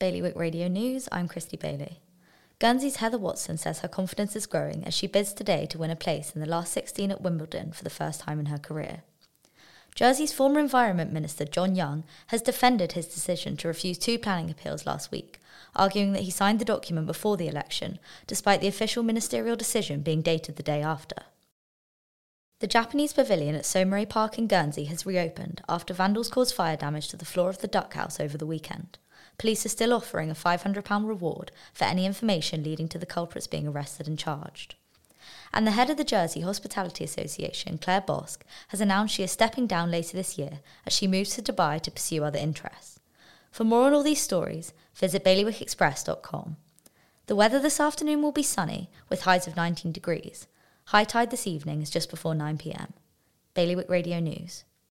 Bailiwick Radio News, I'm Christy Bailey. Guernsey's Heather Watson says her confidence is growing as she bids today to win a place in the last 16 at Wimbledon for the first time in her career. Jersey's former Environment Minister John Young has defended his decision to refuse two planning appeals last week, arguing that he signed the document before the election, despite the official ministerial decision being dated the day after. The Japanese pavilion at Saumarez Park in Guernsey has reopened after vandals caused fire damage to the floor of the duck house over the weekend. Police are still offering a £500 reward for any information leading to the culprits being arrested and charged. And the head of the Jersey Hospitality Association, Claire Bosque, has announced she is stepping down later this year as she moves to Dubai to pursue other interests. For more on all these stories, visit bailiwickexpress.com. The weather this afternoon will be sunny, with highs of 19 degrees. High tide this evening is just before 9pm. Bailiwick Radio News.